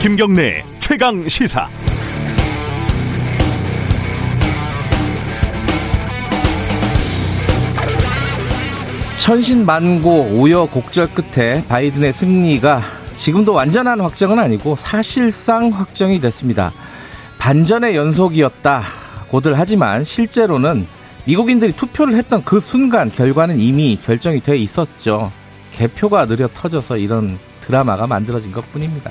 김경래 최강 시사. 천신만고 우여곡절 끝에 바이든의 승리가 지금도 완전한 확정은 아니고 사실상 확정이 됐습니다. 반전의 연속이었다고들 하지만 실제로는 미국인들이 투표를 했던 그 순간 결과는 이미 결정이 돼 있었죠. 개표가 느려 터져서 이런 드라마가 만들어진 것 뿐입니다.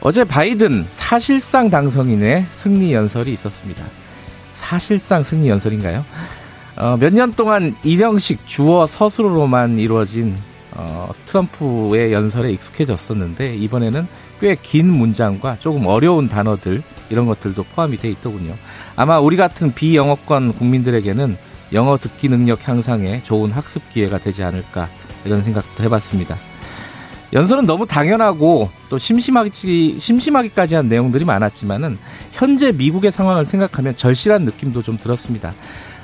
어제 바이든 사실상 당선인의 승리 연설이 있었습니다. 사실상 승리 연설인가요? 어, 몇 년 동안 일형식 주어 서술로만 이루어진 어, 트럼프의 연설에 익숙해졌었는데 이번에는 꽤 긴 문장과 조금 어려운 단어들 이런 것들도 포함이 돼 있더군요. 아마 우리 같은 비영어권 국민들에게는 영어 듣기 능력 향상에 좋은 학습 기회가 되지 않을까 이런 생각도 해봤습니다. 연설은 너무 당연하고 또 심심하기, 심심하기까지 한 내용들이 많았지만은 현재 미국의 상황을 생각하면 절실한 느낌도 좀 들었습니다.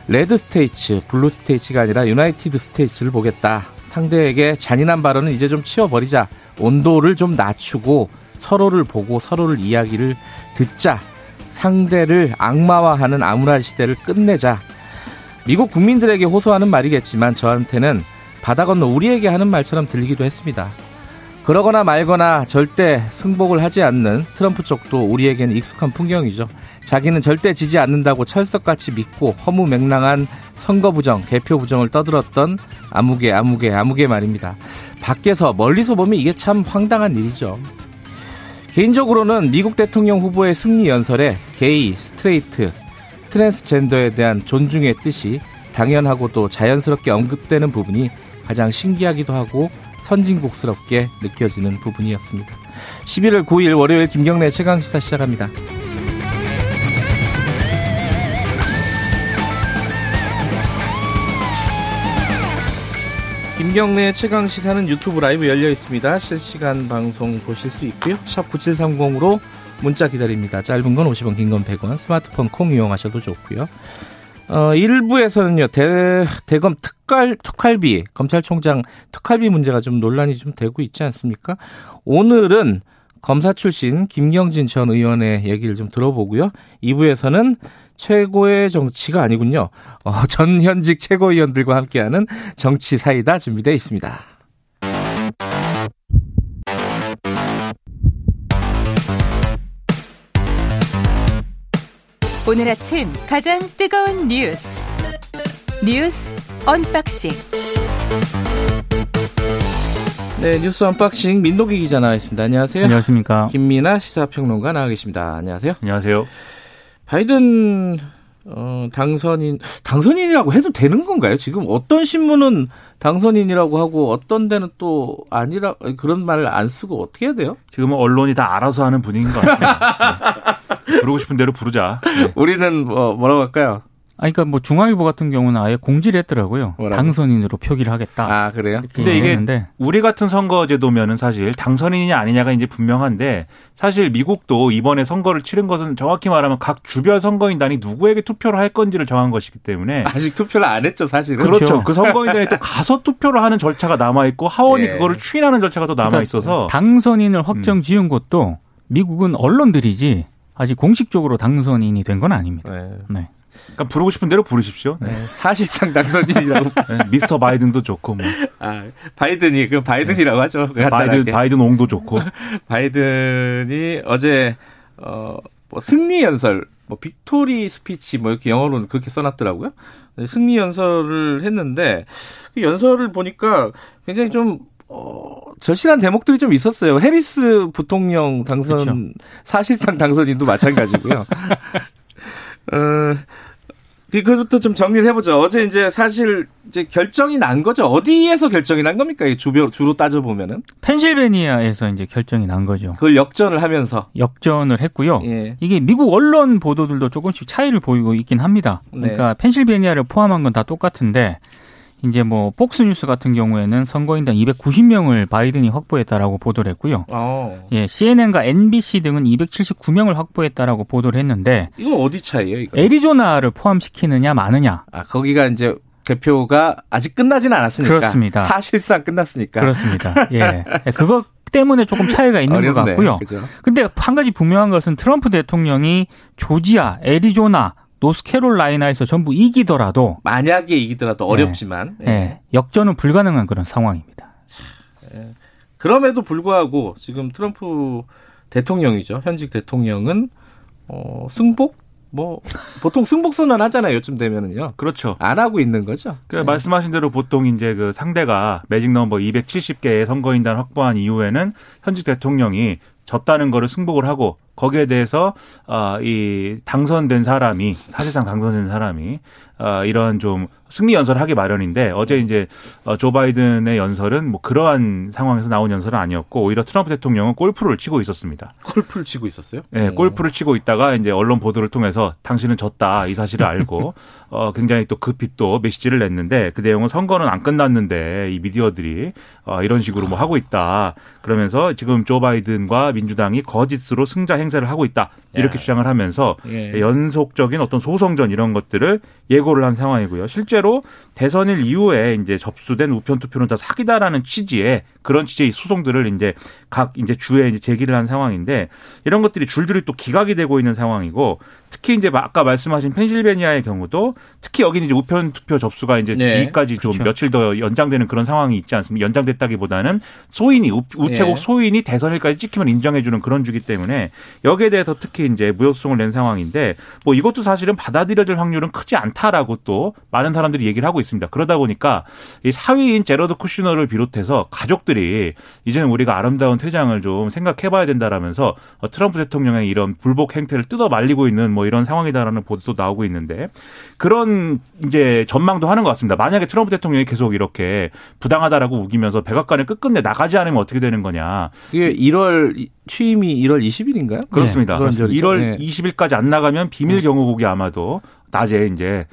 Red States, Blue States가 아니라 United States를 보겠다. 상대에게 잔인한 발언은 이제 좀 치워버리자. 온도를 좀 낮추고 서로를 보고 서로를 이야기를 듣자. 상대를 악마화하는 암울한 시대를 끝내자. 미국 국민들에게 호소하는 말이겠지만 저한테는 바다 건너 우리에게 하는 말처럼 들리기도 했습니다. 그러거나 말거나 절대 승복을 하지 않는 트럼프 쪽도 우리에게는 익숙한 풍경이죠. 자기는 절대 지지 않는다고 철석같이 믿고 허무맹랑한 선거 부정, 개표 부정을 떠들었던 아무개, 아무개, 아무개 말입니다. 밖에서 멀리서 보면 이게 참 황당한 일이죠. 개인적으로는 미국 대통령 후보의 승리 연설에 게이, straight, 트랜스젠더에 대한 존중의 뜻이 당연하고도 자연스럽게 언급되는 부분이 가장 신기하기도 하고 선진국스럽게 느껴지는 부분이었습니다. 11월 9일 월요일 김경래 최강시사 시작합니다. 김경래 최강 시사는 유튜브 라이브 열려 있습니다. 실시간 방송 보실 수 있고요. 샵 9730으로 문자 기다립니다. 짧은 건 50원, 긴 건 100원. 스마트폰 콩 이용하셔도 좋고요. 어, 일부에서는요, 대, 대검 특갈, 특활비, 검찰총장 특활비 문제가 좀 논란이 좀 되고 있지 않습니까? 오늘은 검사 출신 김경진 전 의원의 얘기를 좀 들어보고요. 2부에서는 최고의 정치가 아니군요. 어, 전 현직 최고위원들과 함께하는 정치 사이다 준비되어 있습니다. 오늘 아침 가장 뜨거운 뉴스 뉴스 언박싱 네 뉴스 언박싱 민동기 기자 나와 있습니다. 안녕하세요. 안녕하십니까. 김민하 시사평론가 나와 계십니다. 안녕하세요. 안녕하세요. 바이든 어, 당선인 당선인이라고 해도 되는 건가요? 지금 어떤 신문은 당선인이라고 하고 어떤 데는 또 아니라 그런 말을 안 쓰고 어떻게 해야 돼요? 지금은 언론이 다 알아서 하는 분위기인 것 같습니다. 네. 부르고 싶은 대로 부르자. 네. 우리는 뭐 뭐라고 할까요? 아니, 그러니까 뭐 중앙일보 같은 경우는 아예 공지를 했더라고요. 뭐라고? 당선인으로 표기를 하겠다. 아 그래요? 근데 이게 했는데. 우리 같은 선거제도면은 사실 당선인이냐 아니냐가 이제 분명한데 사실 미국도 이번에 선거를 치른 것은 정확히 말하면 각 주별 선거인단이 누구에게 투표를 할 건지를 정한 것이기 때문에 아직 투표를 안 했죠 사실은. 그렇죠. 그렇죠. 그 선거인단이 또 가서 투표를 하는 절차가 남아 있고 하원이 예. 그거를 추인하는 절차가 또 남아 그러니까 있어서 당선인을 확정 지은 것도 미국은 언론들이지 아직 공식적으로 당선인이 된 건 아닙니다. 네. 네. 그러니까 부르고 싶은 대로 부르십시오. 네. 사실상 당선인이라고. 네, 미스터 바이든도 좋고 뭐. 아, 바이든이 그 바이든이라고 네. 하죠. 그 바이든 바이든 옹도 좋고. 바이든이 어제 어, 뭐 승리 연설, 뭐 victory speech 뭐 이렇게 영어로는 그렇게 써놨더라고요. 네, 승리 연설을 했는데 그 연설을 보니까 굉장히 좀 어, 절실한 대목들이 좀 있었어요. 해리스 부통령 당선, 그렇죠. 사실상 당선인도 마찬가지고요. 어, 그것부터 좀 정리를 해보죠. 어제 이제 사실 이제 결정이 난 거죠. 어디에서 결정이 난 겁니까? 주변 주로 따져 보면은 펜실베니아에서 이제 결정이 난 거죠. 그걸 역전을 하면서 역전을 했고요. 예. 이게 미국 언론 보도들도 조금씩 차이를 보이고 있긴 합니다. 그러니까 네. 펜실베니아를 포함한 건 다 똑같은데 이제 뭐 폭스뉴스 같은 경우에는 선거인단 290명을 바이든이 확보했다라고 보도를 했고요. 오. 어. 예, CNN과 NBC 등은 279명을 확보했다라고 보도를 했는데 이건 어디 차이예요? 이거? 애리조나를 포함시키느냐 마느냐. 아 거기가 이제 개표가 아직 끝나지는 않았으니까. 그렇습니다. 사실상 끝났으니까. 그렇습니다. 예. 예 그거 때문에 조금 차이가 있는 어렵네. 것 같고요. 그죠? 근데 한 가지 분명한 것은 트럼프 대통령이 조지아, 애리조나, 노스캐롤라이나에서 전부 이기더라도 만약에 이기더라도 어렵지만 네. 네. 역전은 불가능한 그런 상황입니다. 네. 그럼에도 불구하고 지금 트럼프 대통령이죠. 현직 대통령은 어, 승복 뭐 보통 승복 선언 하잖아요. 요즘 되면은요. 그렇죠. 안 하고 있는 거죠. 그 네. 말씀하신 대로 보통 이제 그 상대가 매직 넘버 270개의 선거인단 확보한 이후에는 현직 대통령이 졌다는 거를 승복을 하고 거기에 대해서 어이 당선된 사람이 사실상 당선된 사람이 어 이런 좀 승리 연설을 하기 마련인데 어제 이제 어, 조 바이든의 연설은 뭐 그러한 상황에서 나온 연설은 아니었고 오히려 트럼프 대통령은 골프를 치고 있었습니다. 골프를 치고 있었어요? 네, 골프를 치고 있다가 이제 언론 보도를 통해서 당신은 졌다 이 사실을 알고 어 굉장히 또 급히 또 메시지를 냈는데 그 내용은 선거는 안 끝났는데 이 미디어들이 어 이런 식으로 뭐 하고 있다 그러면서 지금 조 바이든과 민주당이 거짓으로 승자 행세를 하고 있다 이렇게 예. 주장을 하면서 예. 연속적인 어떤 소송전 이런 것들을 예고를 한 상황이고요. 실제로 대선일 이후에 이제 접수된 우편 투표는 다 사기다라는 취지의 그런 취지의 소송들을 이제 각 이제 주에 이제 제기를 한 상황인데 이런 것들이 줄줄이 또 기각이 되고 있는 상황이고 특히 이제 아까 말씀하신 펜실베니아의 경우도 특히 여기는 이제 우편 투표 접수가 이제 네. 뒤까지 좀 그렇죠. 며칠 더 연장되는 그런 상황이 있지 않습니까? 연장됐다기보다는 소인이 우체국 네. 소인이 대선일까지 찍히면 인정해주는 그런 주기 때문에 여기에 대해서 특히 이제 무효소송을 낸 상황인데 뭐 이것도 사실은 받아들여질 확률은 크지 않다라고 또 많은 사람들이 얘기를 하고 있습니다. 그러다 보니까 이 사위인 제러드 쿠슈너를 비롯해서 가족들이 이제는 우리가 아름다운 퇴장을 좀 생각해봐야 된다라면서 트럼프 대통령의 이런 불복 행태를 뜯어 말리고 있는 뭐뭐 이런 상황이다라는 보도도 나오고 있는데 그런 이제 전망도 하는 것 같습니다. 만약에 트럼프 대통령이 계속 이렇게 부당하다라고 우기면서 백악관을 끝끝내 나가지 않으면 어떻게 되는 거냐. 그게 1월 취임이 1월 20일인가요? 그렇습니다. 네, 1월 네. 20일까지 안 나가면 비밀 네. 경호국이 아마도 낮에 이제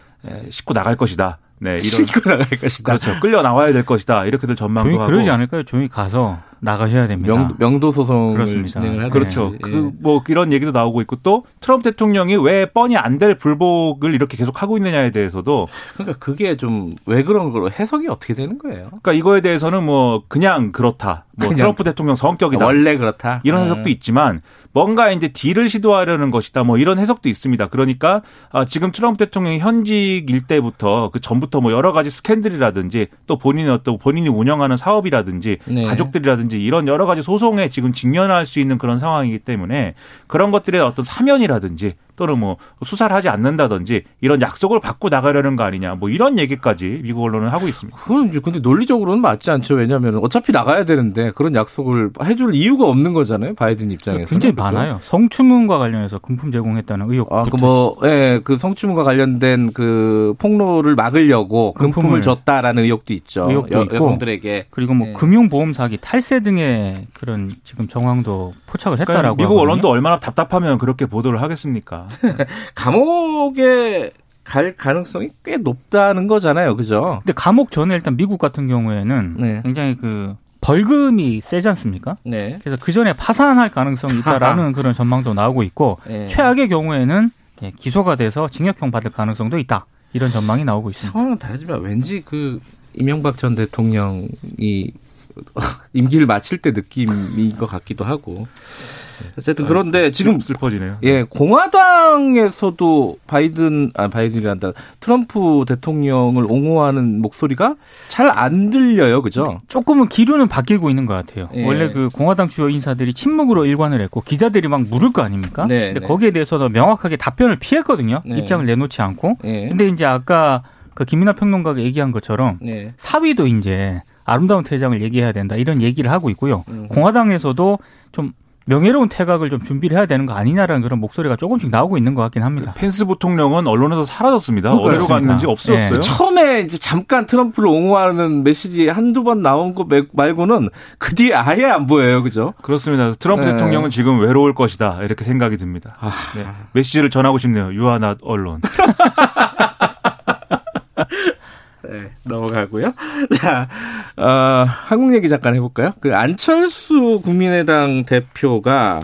싣고 나갈 것이다. 네, 이런 싣고 나갈 것이다. 그렇죠. 끌려 나와야 될 것이다. 이렇게들 전망도 하고. 그러지 않을까요? 조용히 가서 나가셔야 됩니다. 명, 명도 소송을 진행을 하죠. 그렇죠. 예. 그뭐 이런 얘기도 나오고 있고 또 트럼프 대통령이 왜 뻔히 안 될 불복을 이렇게 계속 하고 있느냐에 대해서도 그러니까 그게 좀 왜 그런 걸로 해석이 어떻게 되는 거예요? 그러니까 이거에 대해서는 뭐 그냥 그렇다. 뭐 그냥 트럼프 대통령 성격이다. 원래 그렇다. 이런 해석도 음. 있지만 뭔가 이제 deal을 시도하려는 것이다. 뭐 이런 해석도 있습니다. 그러니까 아, 지금 트럼프 대통령이 현직일 때부터 그 전부터 뭐 여러 가지 스캔들이라든지 또 본인의 어떤 본인이 운영하는 사업이라든지 네. 가족들이라든지 이런 여러 가지 소송에 지금 직면할 수 있는 그런 상황이기 때문에 그런 것들의 어떤 사면이라든지 또는 뭐 수사를 하지 않는다든지 이런 약속을 받고 나가려는 거 아니냐 뭐 이런 얘기까지 미국 언론은 하고 있습니다. 그건 근데 논리적으로는 맞지 않죠. 왜냐하면 어차피 나가야 되는데 그런 약속을 해줄 이유가 없는 거잖아요. 바이든 입장에서 굉장히 그렇죠? 많아요. 성추문과 관련해서 금품 제공했다는 의혹. 아, 그 뭐 예, 그 성추문과 관련된 그 폭로를 막으려고 금품을, 줬다라는 의혹도 있죠. 의혹도 여, 있고, 여성들에게 그리고 뭐 네. 금융보험 사기, 탈세 등의 그런 지금 정황도 포착을 했다라고. 미국 하거든요. 언론도 얼마나 답답하면 그렇게 보도를 하겠습니까? 감옥에 갈 가능성이 꽤 높다는 거잖아요. 그죠? 근데 감옥 전에 일단 미국 같은 경우에는 네. 굉장히 그 벌금이 세지 않습니까? 네. 그래서 그 전에 파산할 가능성이 있다라는 그런 전망도 나오고 있고 네. 최악의 경우에는 예, 기소가 돼서 징역형 받을 가능성도 있다. 이런 전망이 나오고 있습니다. 상황은 다르지만 왠지 그 이명박 전 대통령이 임기를 마칠 때 느낌인 것 같기도 하고. 어쨌든 그런데 지금 슬퍼지네요. 예, 공화당에서도 바이든 아 바이든이란다. 트럼프 대통령을 옹호하는 목소리가 잘 안 들려요. 그죠? 조금은 기류는 바뀌고 있는 것 같아요. 예. 원래 그 공화당 주요 인사들이 침묵으로 일관을 했고 기자들이 막 물을 거 아닙니까? 네, 근데 네. 거기에 대해서도 명확하게 답변을 피했거든요. 네. 입장을 내놓지 않고. 예. 근데 이제 아까 그 김민하 평론가가 얘기한 것처럼 네. 사위도 이제 아름다운 퇴장을 얘기해야 된다 이런 얘기를 하고 있고요. 음. 공화당에서도 좀 명예로운 퇴각을 좀 준비를 해야 되는 거 아니냐라는 그런 목소리가 조금씩 나오고 있는 것 같긴 합니다. 펜스 부통령은 언론에서 사라졌습니다. 어디로 갔는지 없었어요. 네. 처음에 이제 잠깐 트럼프를 옹호하는 메시지 한두 번 나온 거 말고는 그 뒤에 아예 안 보여요. 그죠? 그렇습니다. 트럼프 네. 대통령은 지금 외로울 것이다. 이렇게 생각이 듭니다. 아... 네. 메시지를 전하고 싶네요. 유아나 언론. 네, 넘어가고요. 자, 어, 한국 얘기 잠깐 해볼까요? 그 안철수 국민의당 대표가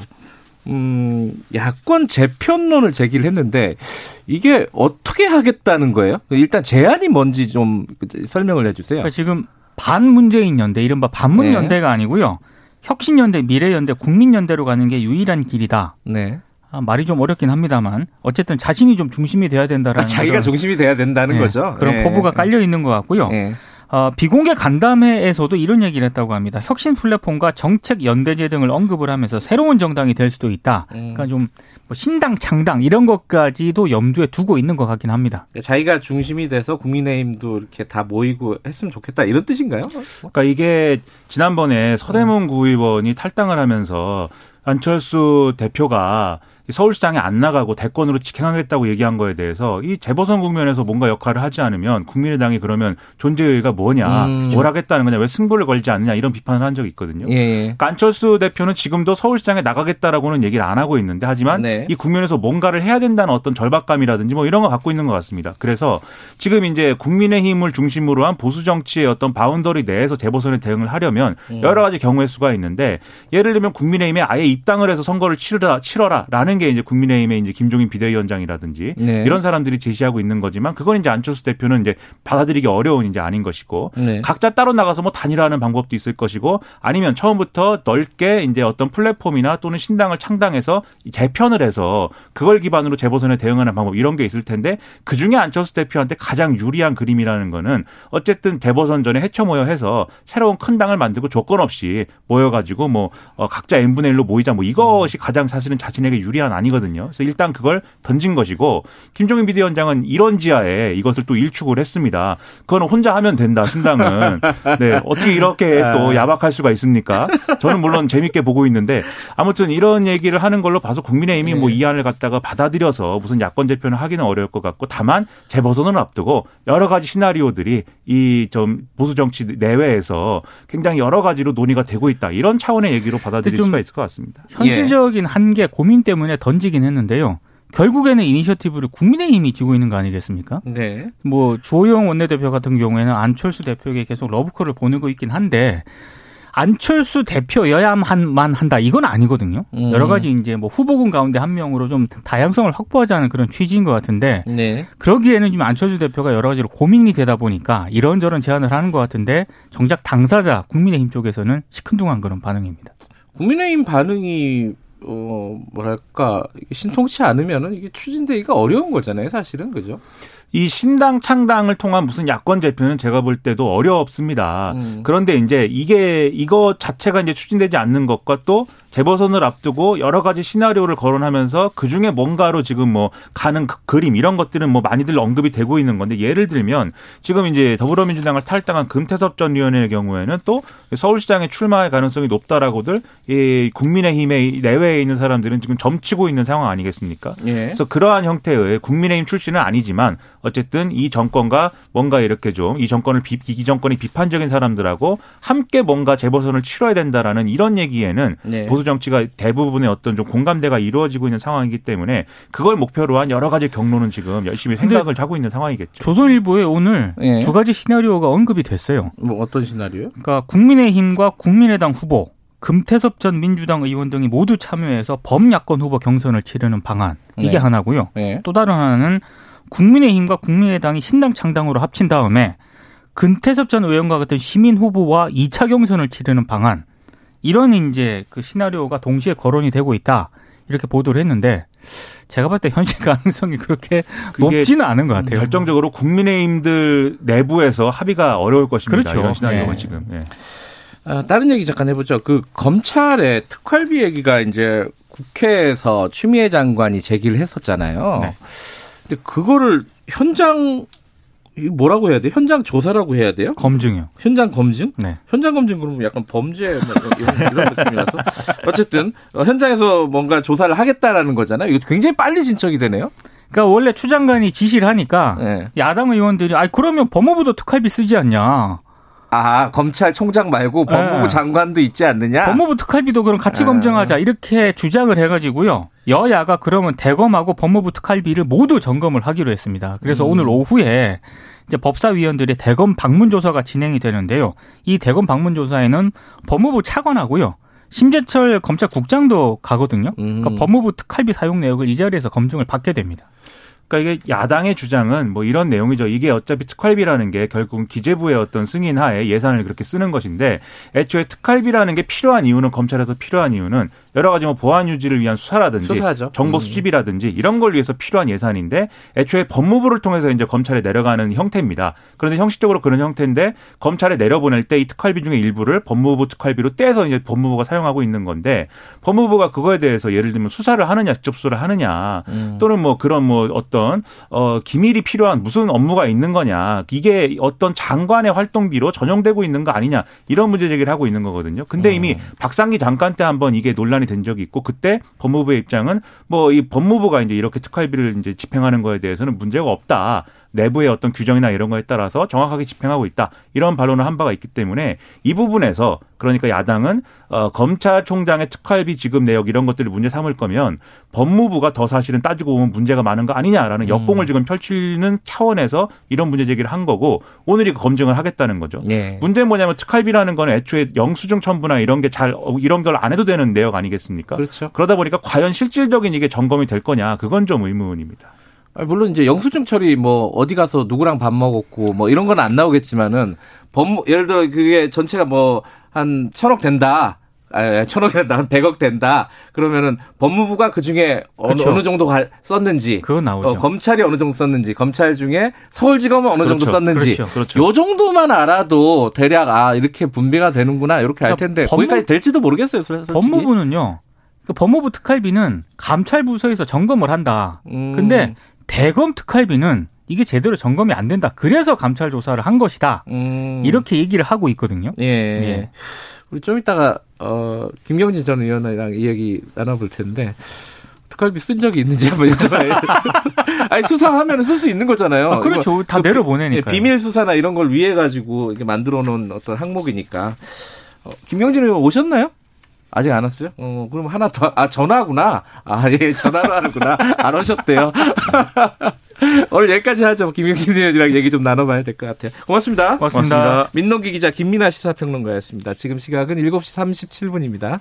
음, 야권 재편론을 제기를 했는데 이게 어떻게 하겠다는 거예요? 일단 제안이 뭔지 좀 설명을 해주세요. 그러니까 지금 반문재인 연대, 이른바 반문연대가 네. 아니고요. 혁신연대, 미래연대, 국민연대로 가는 게 유일한 길이다. 네. 아, 말이 좀 어렵긴 합니다만 어쨌든 자신이 좀 중심이 돼야 된다라는 아, 자기가 그런, 중심이 돼야 된다는 네, 거죠. 그런 네. 포부가 깔려 있는 것 같고요. 네. 어, 비공개 간담회에서도 이런 얘기를 했다고 합니다. 혁신 플랫폼과 정책 연대제 등을 언급을 하면서 새로운 정당이 될 수도 있다. 음. 그러니까 좀 뭐 신당 창당 이런 것까지도 염두에 두고 있는 것 같긴 합니다. 자기가 중심이 돼서 국민의힘도 이렇게 다 모이고 했으면 좋겠다 이런 뜻인가요? 그러니까 이게 지난번에 서대문 구의원이 탈당을 하면서 안철수 대표가 서울시장에 안 나가고 대권으로 직행하겠다고 얘기한 거에 대해서 이 재보선 국면에서 뭔가 역할을 하지 않으면 국민의당이 그러면 존재 의의가 뭐냐, 음, 뭘 하겠다는 거냐, 왜 승부를 걸지 않느냐 이런 비판을 한 적이 있거든요. 예, 예. 그러니까 안철수 대표는 지금도 서울시장에 나가겠다라고는 얘기를 안 하고 있는데 하지만 네. 이 국면에서 뭔가를 해야 된다는 어떤 절박감이라든지 뭐 이런 거 갖고 있는 것 같습니다. 그래서 지금 이제 국민의힘을 중심으로 한 보수 정치의 어떤 boundary 내에서 재보선에 대응을 하려면 음. 여러 가지 경우의 수가 있는데 예를 들면 국민의힘에 아예 입당을 해서 선거를 치러라 치러라라는 하는 게 이제 국민의힘의 이제 김종인 비대위원장이라든지 네. 이런 사람들이 제시하고 있는 거지만 그건 이제 안철수 대표는 이제 받아들이기 어려운 이제 아닌 것이고 네. 각자 따로 나가서 뭐 단일화하는 방법도 있을 것이고 아니면 처음부터 넓게 이제 어떤 플랫폼이나 또는 신당을 창당해서 재편을 해서 그걸 기반으로 재보선에 대응하는 방법 이런 게 있을 텐데 그 중에 안철수 대표한테 가장 유리한 그림이라는 거는 어쨌든 재보선 전에 해쳐 모여 해서 새로운 큰 당을 만들고 조건 없이 모여가지고 뭐 어, 각자 n분의 1로 모이자 뭐 이것이 가장 사실은 자신에게 유리한 제안 아니거든요. 그래서 일단 그걸 던진 것이고 김종인 비대위원장은 이런 지하에 이것을 또 일축을 했습니다. 그거는 혼자 하면 된다. 신당은 네 어떻게 이렇게 또 아. 야박할 수가 있습니까? 저는 물론 재밌게 보고 있는데 아무튼 이런 얘기를 하는 걸로 봐서 국민의힘이 네. 뭐이 안을 갖다가 받아들여서 무슨 야권 재편을 하기는 어려울 것 같고 다만 재보선을 앞두고 여러 가지 시나리오들이 이 좀 보수 정치 내외에서 굉장히 여러 가지로 논의가 되고 있다 이런 차원의 얘기로 받아들일 수가 있을 것 같습니다. 현실적인 한계 고민 때문에 전에 던지긴 했는데요. 결국에는 이니셔티브를 국민의힘이 지고 있는 거 아니겠습니까? 네. 뭐 주호영 원내대표 같은 경우에는 안철수 대표에게 계속 러브콜을 보내고 있긴 한데 안철수 대표여야만 한다 이건 아니거든요. 음. 여러 가지 이제 뭐 후보군 가운데 한 명으로 좀 다양성을 확보하자는 그런 취지인 것 같은데 네. 그러기에는 지금 안철수 대표가 여러 가지로 고민이 되다 보니까 이런저런 제안을 하는 것 같은데 정작 당사자 국민의힘 쪽에서는 시큰둥한 그런 반응입니다. 국민의힘 반응이 어 뭐랄까 신통치 않으면은 이게 추진되기가 어려운 거잖아요, 사실은 그죠? 이 신당 창당을 통한 무슨 야권 재표는 제가 볼 때도 어렵습니다. 음. 그런데 이제 이게 이거 자체가 이제 추진되지 않는 것과 또 재보선을 앞두고 여러 가지 시나리오를 거론하면서 그 중에 뭔가로 지금 뭐 가는 그 그림 이런 것들은 뭐 많이들 언급이 되고 있는 건데 예를 들면 지금 이제 더불어민주당을 탈당한 금태섭 전 의원의 경우에는 또 서울시장에 출마할 가능성이 높다라고들 이 국민의힘의 내외에 있는 사람들은 지금 점치고 있는 상황 아니겠습니까? 예. 그래서 그러한 형태의 국민의힘 출신은 아니지만 어쨌든 이 정권과 뭔가 이렇게 좀 이 정권을 비, 이 정권이 비판적인 사람들하고 함께 뭔가 재보선을 치러야 된다라는 이런 얘기에는 네. 보수 정치가 대부분의 어떤 좀 공감대가 이루어지고 있는 상황이기 때문에 그걸 목표로 한 여러 가지 경로는 지금 열심히 생각을 하고 있는 상황이겠죠. 조선일보에 오늘 네. 두 가지 시나리오가 언급이 됐어요. 뭐 어떤 시나리오? 그러니까 국민의힘과 국민의당 후보 금태섭 전 민주당 의원 등이 모두 참여해서 범야권 후보 경선을 치르는 방안 이게 네. 하나고요. 네. 또 다른 하나는 국민의힘과 국민의당이 신당 창당으로 합친 다음에 근태섭 전 의원과 같은 시민 후보와 2차 경선을 치르는 방안 이런 이제 그 시나리오가 동시에 거론이 되고 있다 이렇게 보도를 했는데 제가 봤을 때 현실 가능성이 그렇게 높지는 않은 것 같아요. 결정적으로 국민의힘들 내부에서 합의가 어려울 것입니다. 그렇죠. 이런 시나리오가 네. 지금. 네. 아, 다른 얘기 잠깐 해보죠. 그 검찰의 특활비 얘기가 이제 국회에서 추미애 장관이 제기를 했었잖아요. 네. 근데 그거를 현장 뭐라고 해야 돼? 현장 조사라고 해야 돼요? 검증이요. 현장 검증? 네. 현장 검증 그러면 약간 범죄 뭐 이런, 이런 느낌이라서 어쨌든 어, 현장에서 뭔가 조사를 하겠다라는 거잖아요. 이거 굉장히 빨리 진척이 되네요. 그러니까 원래 추 장관이 지시를 하니까 네. 야당 의원들이 아 그러면 법무부도 특활비 쓰지 않냐? 아, 검찰총장 말고 법무부 네. 장관도 있지 않느냐? 법무부 특활비도 그럼 같이 네. 검증하자. 이렇게 주장을 해가지고요. 여야가 그러면 대검하고 법무부 특활비를 모두 점검을 하기로 했습니다. 그래서 음. 오늘 오후에 이제 법사위원들의 대검 방문 조사가 진행이 되는데요. 이 대검 방문 조사에는 법무부 차관하고요. 심재철 검찰국장도 가거든요. 그러니까 음. 법무부 특활비 사용 내역을 이 자리에서 검증을 받게 됩니다. 그러니까 이게 야당의 주장은 뭐 이런 내용이죠. 이게 어차피 특활비라는 게 결국은 기재부의 어떤 승인 하에 예산을 그렇게 쓰는 것인데 애초에 특활비라는 게 필요한 이유는 검찰에서 필요한 이유는 여러 가지 뭐 보안 유지를 위한 수사라든지 수사하죠. 정보 음. 수집이라든지 이런 걸 위해서 필요한 예산인데 애초에 법무부를 통해서 이제 검찰에 내려가는 형태입니다. 그런데 형식적으로 그런 형태인데 검찰에 내려보낼 때 이 특활비 중에 일부를 법무부 특활비로 떼서 이제 법무부가 사용하고 있는 건데 법무부가 그거에 대해서 예를 들면 수사를 하느냐 직접 수사를 하느냐 음. 또는 뭐 그런 뭐 어떤 어 기밀이 필요한 무슨 업무가 있는 거냐 이게 어떤 장관의 활동비로 전용되고 있는 거 아니냐 이런 문제 제기를 하고 있는 거거든요. 근데 이미 음. 박상기 장관 때 한번 이게 논란이 논란이 된 적이 있고 그때 법무부의 입장은 뭐 이 법무부가 이제 이렇게 특활비를 이제 집행하는 거에 대해서는 문제가 없다. 내부의 어떤 규정이나 이런 거에 따라서 정확하게 집행하고 있다. 이런 반론을 한 바가 있기 때문에 이 부분에서 그러니까 야당은 어, 검찰총장의 특활비 지급 내역 이런 것들을 문제 삼을 거면 법무부가 더 사실은 따지고 보면 문제가 많은 거 아니냐라는 음. 역공을 지금 펼치는 차원에서 이런 문제 제기를 한 거고 오늘 이거 검증을 하겠다는 거죠. 네. 문제는 뭐냐면 특활비라는 거는 애초에 영수증 첨부나 이런 게 잘 이런 걸 안 해도 되는 내역 아니겠습니까? 그렇죠. 그러다 보니까 과연 실질적인 이게 점검이 될 거냐 그건 좀 의문입니다. 물론 이제 영수증 처리 뭐 어디 가서 누구랑 밥 먹었고 뭐 이런 건 안 나오겠지만은 법 예를 들어 그게 전체가 뭐 한 천억 된다. 아, 천억이 된다, 한 백억 된다. 그러면은 법무부가 그 중에 어느. 어느 정도 가, 썼는지, 그건 나오죠. 어, 검찰이 어느 정도 썼는지, 검찰 중에 서울지검은 어느 그렇죠. 정도 썼는지, 그렇죠. 그렇죠. 요 정도만 알아도 대략 아 이렇게 분배가 되는구나 이렇게 알 그러니까 텐데 법무, 거기까지 될지도 모르겠어요. 솔직히. 법무부는요. 그 법무부 특활비는 감찰 부서에서 점검을 한다. 음. 근데 대검 특활비는 이게 제대로 점검이 안 된다. 그래서 감찰 조사를 한 것이다. 음. 이렇게 얘기를 하고 있거든요. 예. 예. 우리 좀 이따가 어 김경진 전 의원이랑 이 얘기 나눠볼 텐데 특활비 쓴 적이 있는지 한번 여쭤봐요. 아니 수사하면 쓸 수 있는 거잖아요. 아, 그렇죠. 다 내려 보내니까. 비밀 수사나 이런 걸 위해 가지고 이렇게 만들어 놓은 어떤 항목이니까. 어, 김경진 의원 오셨나요? 아직 안 왔어요? 어, 그럼 하나 더, 아, 전화구나. 아, 예, 전화로 하는구나. 안 오셨대요. 오늘 여기까지 하죠. 김영진 의원이랑 얘기 좀 나눠봐야 될 것 같아요. 고맙습니다. 고맙습니다. 고맙습니다. 민동기 기자 김민아 시사평론가였습니다. 지금 시각은 7시 37분입니다.